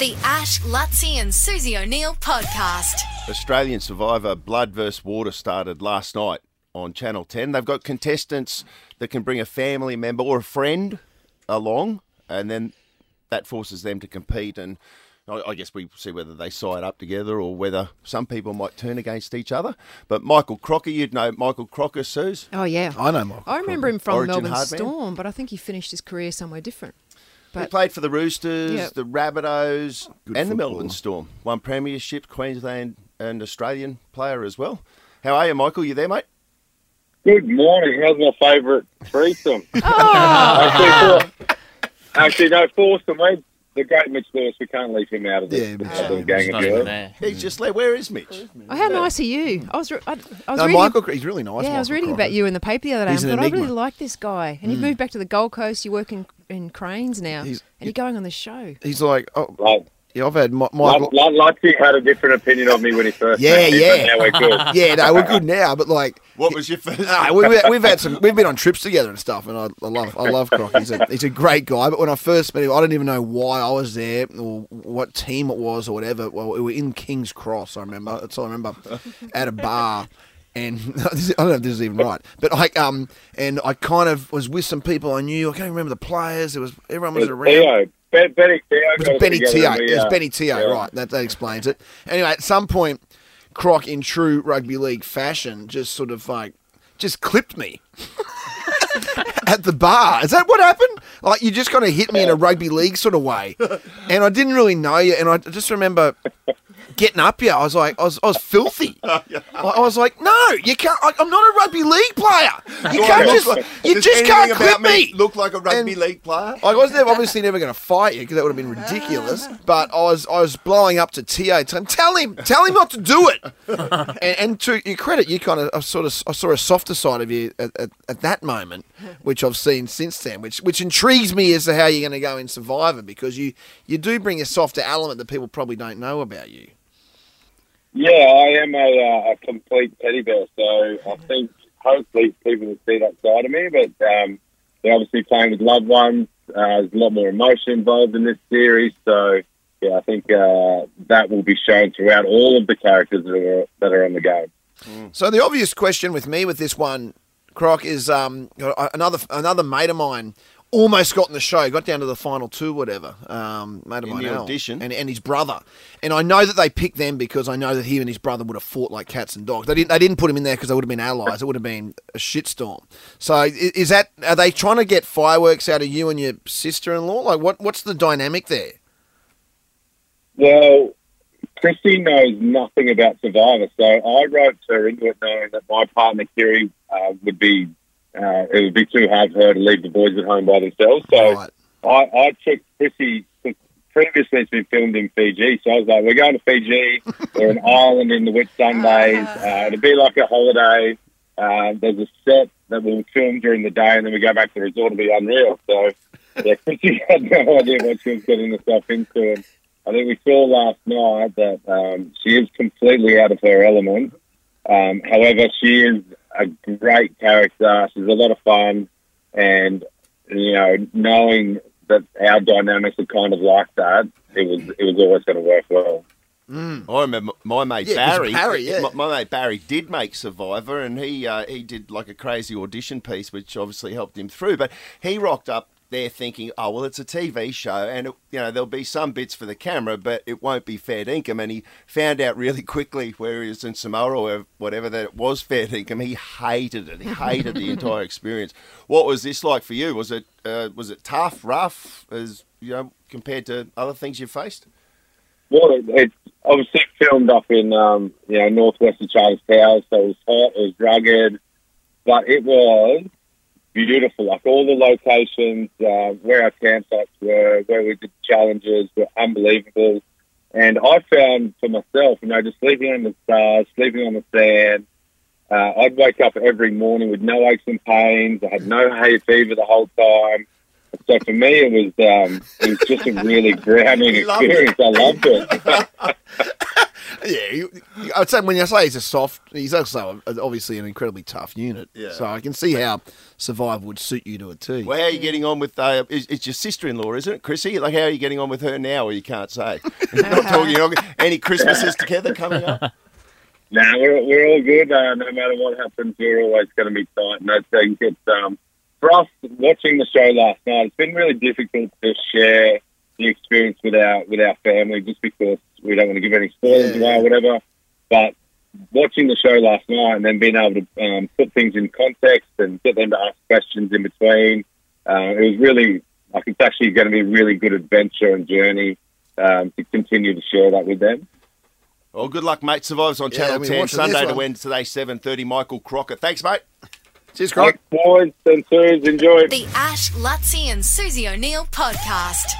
The Ash, Luttsy and Susie O'Neill podcast. Australian Survivor Blood vs. Water started last night on Channel 10. They've got contestants that can bring a family member or a friend along, and then that forces them to compete. And I I guess we see whether they side up together or whether some people might turn against each other. But Michael Crocker, you'd know Michael Crocker, Suze. Oh yeah, I know Michael I remember him from Origin Melbourne hardman. Storm, but I think he finished his career somewhere different. He played for the Roosters, Yep. the Rabbitohs, Good and the. Melbourne Storm. Won premiership, Queensland and Australian player as well. How are you, Michael? You there, mate? Good morning. How's my favourite threesome? oh, actually, for, actually, no, foursome. We, the great Mitch Lewis, we can't leave him out of this, Yeah, this Mitch. little gang of yours. He's just left. Where is Mitch? oh, how nice are you? I was, re- I, I was No, reading. Michael, he's really nice. yeah, I was reading Crocker. about you in the paper the other day. He's and an I thought I really like this guy, and you've hmm. moved back to the Gold Coast. You work in, in cranes now, He's- and you're going on the show. He's like, oh, Like, yeah, I've had Mi- like, Michael. like, Luttsy had a different opinion of me when he first Yeah, met me, yeah. but Now we're good. yeah, no, we're good now, but like, What was your first? no, we, we- we've had some, we've been on trips together and stuff, and I, I love, I love Croc. He's a, he's a great guy. But when I first met him, I didn't even know why I was there or what team it was or whatever. Well, we were in King's Cross. I remember. That's all I remember. At a bar. And I don't know if this is even right, but I um and I kind of was with some people I knew. I can't remember the players. There was everyone was It was around. Teo. Ben, Benny Teo. It was Benny Teo. It was uh, Benny Teo, yeah. right. That, that explains it. Anyway, at some point, Croc, in true rugby league fashion, just sort of like, just clipped me. At the bar, is that what happened? Like you just kind of hit me in a rugby league sort of way, and I didn't really know you. And I just remember getting up here. I was like, I was, I was filthy. I I was like, no, you can't. I, I'm not a rugby league player. You can't just, like- you just can't clip me. Look like a rugby And- league player. I was never, obviously never going to fight you because that would have been ridiculous. But I was I was blowing up to Ta. telling Tell him, tell him not to do it. and, and to your credit, you kind of I sort of I saw a softer side of you at, at, at that moment, which I've seen since then, which which intrigues me as to how you're going to go in Survivor because you you do bring a softer element that people probably don't know about you. Yeah, I am a, uh, a complete teddy bear, so I think hopefully people will see that side of me. But um, they're obviously playing with loved ones. Uh, there's a lot more emotion involved in this series, so yeah, I think uh, that will be shown throughout all of the characters that are that are on the game. So the obvious question with me with this one, Croc, is um, another another mate of mine almost got in the show, got down to the final two, whatever. Um, mate of In mine, the Al, audition? and, and his brother. And I know that they picked them because I know that he and his brother would have fought like cats and dogs. They didn't. They didn't put him in there because they would have been allies. It would have been a shitstorm. So is that? Are they trying to get fireworks out of you and your sister-in-law? Like what? What's the dynamic there? Well, Christy knows nothing about Survivor, so I wrote her into it knowing that my partner Kiri uh, would be uh, it would be too hard for her to leave the boys at home by themselves. So Right. I, I took Chrissy. Previously, it's been filmed in Fiji, so I was like, "We're going to Fiji. We're an island in the Whitsundays. Uh, it'll be like a holiday. Uh, there's a set that we'll film during the day, and then we go back to the resort. It'll be unreal." So, yeah, Chrissy had no idea what she was getting herself into, and I think we saw last night that um, she is completely out of her element. Um, however, she is a great character. She's a lot of fun, and you know, knowing that our dynamics are kind of like that, it was it was always going to work well. I remember my mate Yeah, 'cause Barry. Barry, yeah. my, my mate Barry did make Survivor, and he uh, he did like a crazy audition piece, which obviously helped him through. But he rocked up there thinking, oh well, it's a TV show, and it, you know there'll be some bits for the camera, but it won't be fair dinkum. And he found out really quickly where he was in Samoa or whatever that it was fair dinkum. He hated it. He hated the entire experience. What was this like for you? Was it uh, was it tough, rough, as you know, compared to other things you faced? Well, it, obviously filmed up in um, you know northwest of Charters Towers, so it was hot, it was rugged, but it was beautiful. Like all the locations, uh, where our campsites were, where we did challenges, were unbelievable. And I found for myself, you know, just sleeping on the stars, sleeping on the sand. Uh, I'd wake up every morning with no aches and pains. I had no hay fever the whole time. So for me, it was um, it was just a really grounding loved it. experience. I loved it. Yeah, you- I'd say when you say he's a soft, he's also a- obviously an incredibly tough unit. Yeah. So I can see how Survive would suit you to a T. Well, how are you getting on with? Uh, is, it's your sister-in-law, isn't it, Chrissy? Like, how are you getting on with her now? Or you can't say. not talking. You're not, any Christmases together coming up? No, we're, we're all good. Uh, no matter what happens, we're always going to be tight. And I think it's um, for us watching the show last night. It's been really difficult to share the experience with our with our family, just because we don't want to give any spoilers Yeah. away or whatever. But watching the show last night and then being able to um, put things in context and get them to ask questions in between, uh, it was really like it's actually going to be a really good adventure and journey um, to continue to share that with them. Well, good luck, mate. Survives on Yeah, Channel I've 10, Sunday to. Wednesday, 7.30. Michael Crocker. Thanks, mate. Cheers, Croc. Boys and twos. Enjoy. The Ash, Luttsy, and Susie O'Neill podcast.